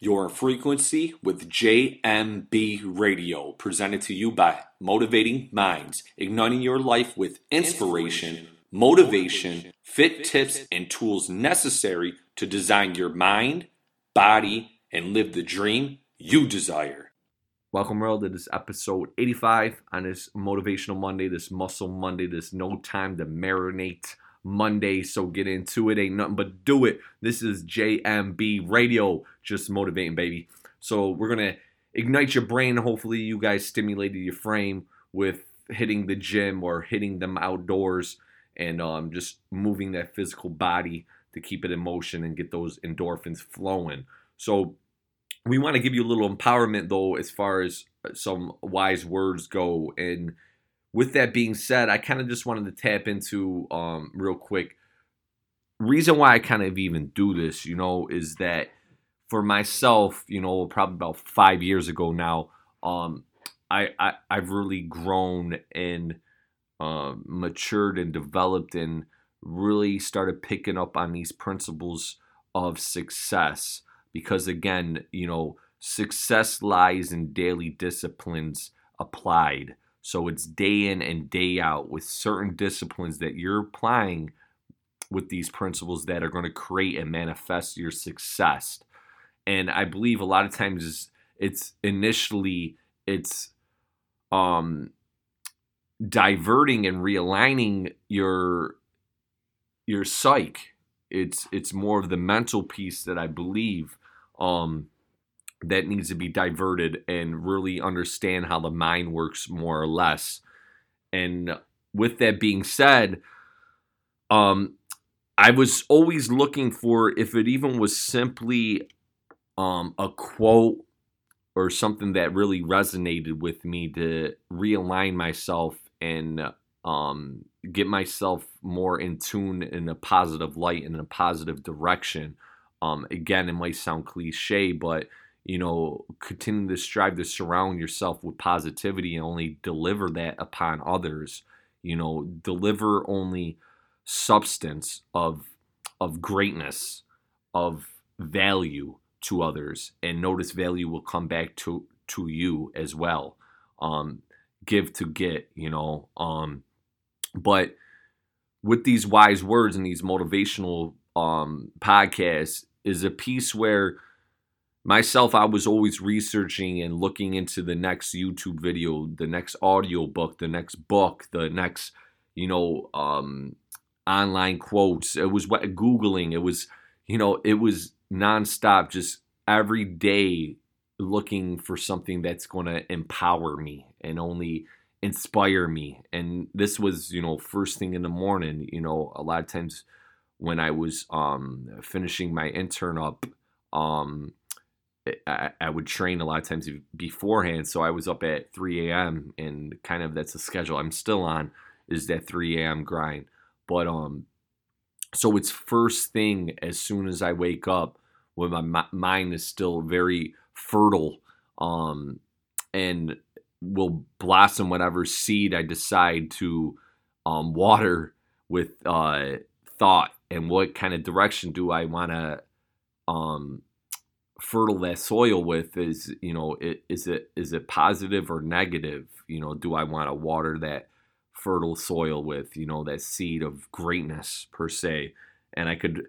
Your frequency with JMB Radio, presented to you by Motivating Minds, igniting your life with inspiration, motivation, fit tips, and tools necessary to design your mind, body, and live the dream you desire. Welcome, world, to this episode 85 on this Motivational Monday, this Muscle Monday, this No Time to Marinate Monday. So get into it. Ain't nothing but do it. This is JMB Radio, just motivating, baby. So we're going to ignite your brain. Hopefully, you guys stimulated your frame with hitting the gym or hitting them outdoors and um, just moving that physical body to keep it in motion and get those endorphins flowing. So we want to give you a little empowerment though as far as some wise words go and with that being said, I kind of just wanted to tap into um, real quick. Reason why I kind of even do this, you know, is that for myself, you know, probably about five years ago now, um, I, I I've really grown and uh, matured and developed and really started picking up on these principles of success because again, you know, success lies in daily disciplines applied. So it's day in and day out with certain disciplines that you're applying with these principles that are going to create and manifest your success. And I believe a lot of times it's initially it's um diverting and realigning your your psyche. It's it's more of the mental piece that I believe um that needs to be diverted and really understand how the mind works more or less. And with that being said, um, I was always looking for if it even was simply um, a quote or something that really resonated with me to realign myself and um, get myself more in tune in a positive light and in a positive direction. Um, again, it might sound cliche, but you know, continue to strive to surround yourself with positivity and only deliver that upon others. You know, deliver only substance of of greatness, of value to others, and notice value will come back to to you as well. Um, give to get, you know. Um, but with these wise words and these motivational um, podcasts is a piece where myself i was always researching and looking into the next youtube video the next audio book the next book the next you know um, online quotes. It was what googling. It was you know it was nonstop just every day looking for something that's going to empower me and only inspire me. And this was you know first thing in the morning you know a lot of times when i was um finishing my intern up um I, I, would train a lot of times beforehand. So I was up at 3 a.m. and kind of that's the schedule I'm still on is that 3 a.m. grind. But um, so it's first thing as soon as I wake up when my mind is still very fertile um, and will blossom whatever seed I decide to um, water with uh, thought and what kind of direction do I want to um, fertile that soil with is you know it, is it is it positive or negative? You know do i want to water that fertile soil with you know that seed of greatness per se? And i could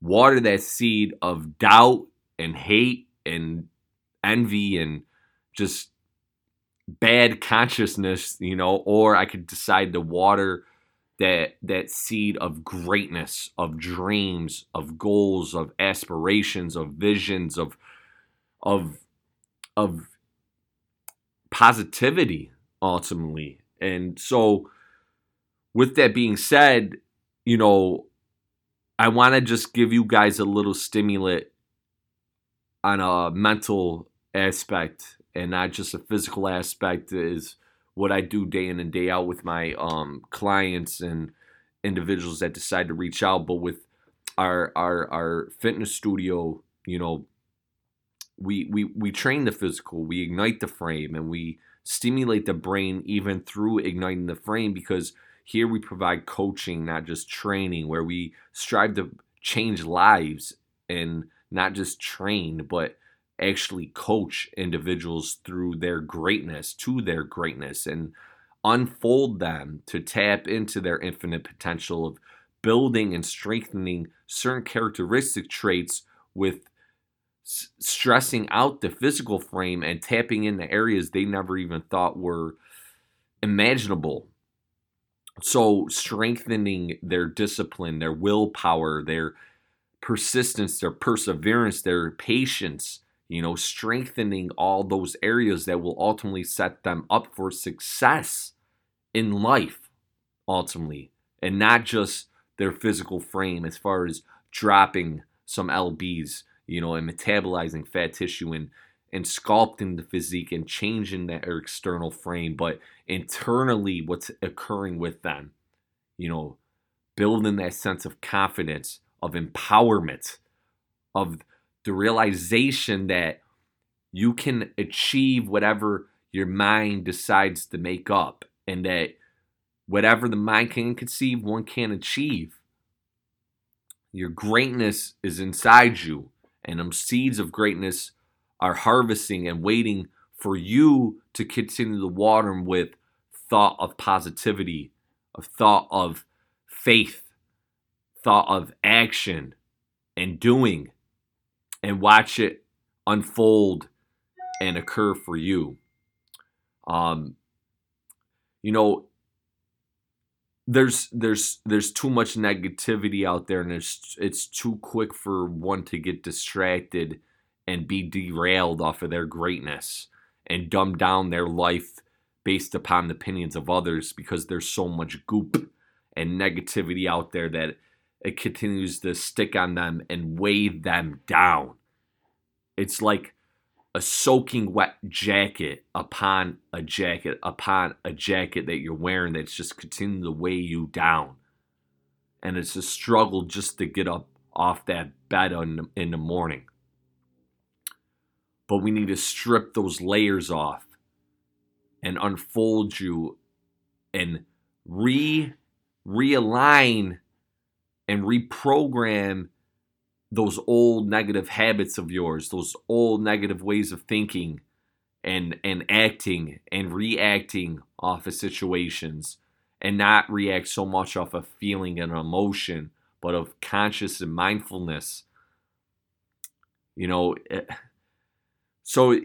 water that seed of doubt and hate and envy and just bad consciousness you know or i could decide to water that that seed of greatness, of dreams, of goals, of aspirations, of visions, of of of positivity ultimately. And so with that being said, you know, I want to just give you guys a little stimulant on a mental aspect and not just a physical aspect is what I do day in and day out with my um, clients and individuals that decide to reach out. But with our our our fitness studio, you know, we we we train the physical, we ignite the frame, and we stimulate the brain even through igniting the frame because here we provide coaching, not just training, where we strive to change lives and not just train, but actually coach individuals through their greatness to their greatness and unfold them to tap into their infinite potential of building and strengthening certain characteristic traits with s- stressing out the physical frame and tapping into areas they never even thought were imaginable. So, strengthening their discipline, their willpower, their persistence, their perseverance, their patience, you know, strengthening all those areas that will ultimately set them up for success in life, ultimately, and not just their physical frame as far as dropping some lbs you know and metabolizing fat tissue and and sculpting the physique and changing that er, external frame but internally what's occurring with them you know building that sense of confidence of empowerment of the realization that you can achieve whatever your mind decides to make up and that whatever the mind can conceive one can achieve. Your greatness is inside you, and them seeds of greatness are harvesting and waiting for you to continue to water with thought of positivity, of thought of faith, thought of action and doing, and watch it unfold and occur for you. Um, you know, there's there's there's too much negativity out there and it's it's too quick for one to get distracted and be derailed off of their greatness and dumb down their life based upon the opinions of others because there's so much goop and negativity out there that it continues to stick on them and weigh them down. It's like a soaking wet jacket upon a jacket upon a jacket that you're wearing that's just continuing to weigh you down. And it's a struggle just to get up off that bed in the morning. But we need to strip those layers off and unfold you and re realign and reprogram those old negative habits of yours, those old negative ways of thinking and and acting and reacting off of situations and not react so much off of feeling and emotion, but of conscious and mindfulness. You know, eh, so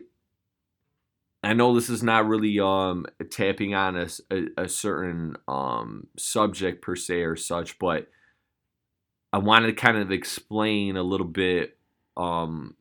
I know this is not really um tapping on a, a, a certain um subject per se or such, but I wanted to kind of explain a little bit um,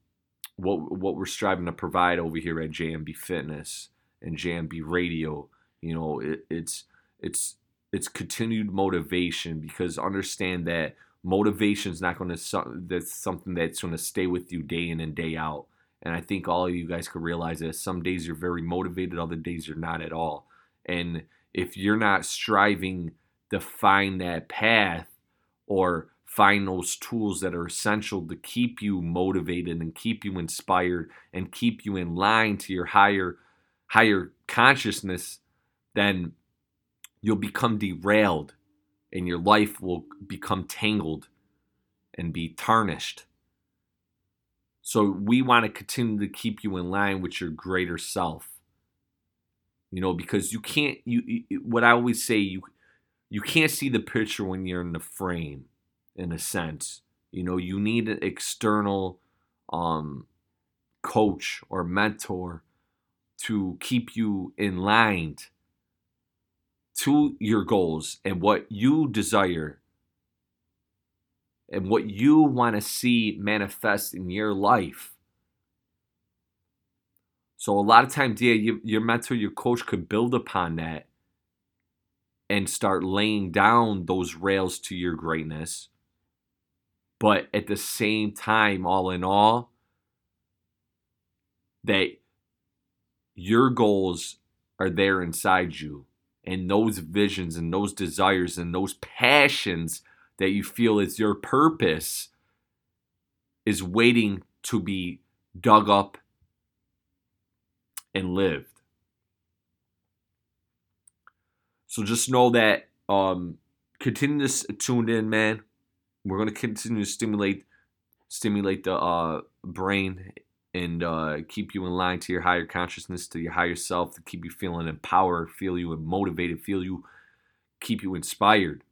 what what we're striving to provide over here at JMB Fitness and JMB Radio. You know, it, it's it's it's continued motivation because understand that motivation is not going to that's something that's going to stay with you day in and day out. And I think all of you guys could realize that some days you're very motivated, other days you're not at all. And if you're not striving to find that path or find those tools that are essential to keep you motivated and keep you inspired and keep you in line to your higher higher consciousness then you'll become derailed and your life will become tangled and be tarnished. So we want to continue to keep you in line with your greater self. You know because you can't you what i always say you you can't see the picture when you're in the frame in a sense. You know, you need an external um, coach or mentor to keep you in line to your goals and what you desire and what you want to see manifest in your life. So a lot of times, yeah, you, your mentor, your coach could build upon that and start laying down those rails to your greatness. But at the same time, all in all, that your goals are there inside you. And those visions and those desires and those passions that you feel is your purpose is waiting to be dug up and lived. So just know that um continue to tune in, man. We're going to continue to stimulate stimulate the uh, brain and uh, keep you in line to your higher consciousness, to your higher self, to keep you feeling empowered, feel you motivated, feel you keep you inspired.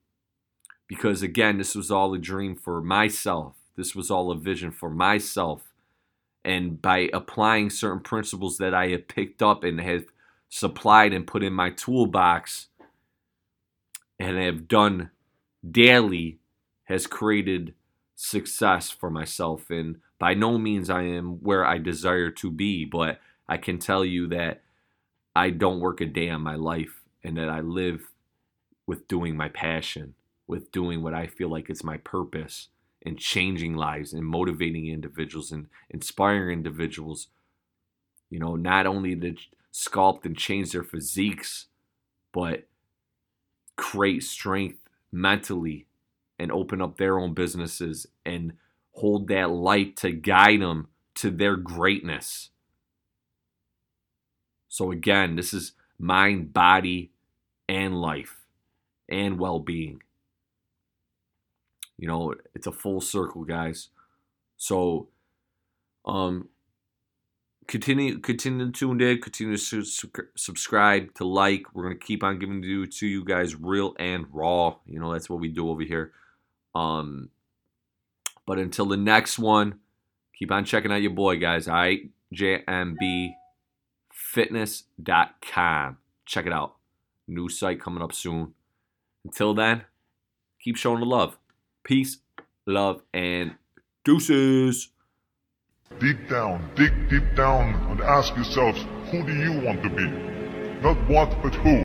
Because again, this was all a dream for myself. This was all a vision for myself. And by applying certain principles that I have picked up and have supplied and put in my toolbox and have done daily has created success for myself. And by no means I am where I desire to be, but I can tell you that I don't work a day on my life and that I live with doing my passion, with doing what I feel like is my purpose and changing lives and motivating individuals and inspiring individuals, you know, not only to sculpt and change their physiques, but create strength mentally and open up their own businesses and hold that light to guide them to their greatness. So, again, this is mind, body, and life and well being. You know, it's a full circle, guys. So, um, continue continue to tune in, continue to subscribe, to like. We're gonna keep on giving you to you guys real and raw. You know, that's what we do over here. Um, but until the next one, keep on checking out your boy, guys. All right, jmbfitness.com. Check it out. New site coming up soon. Until then, keep showing the love. Peace, love, and deuces. Deep down, dig deep down and ask yourselves, who do you want to be? Not what, but who.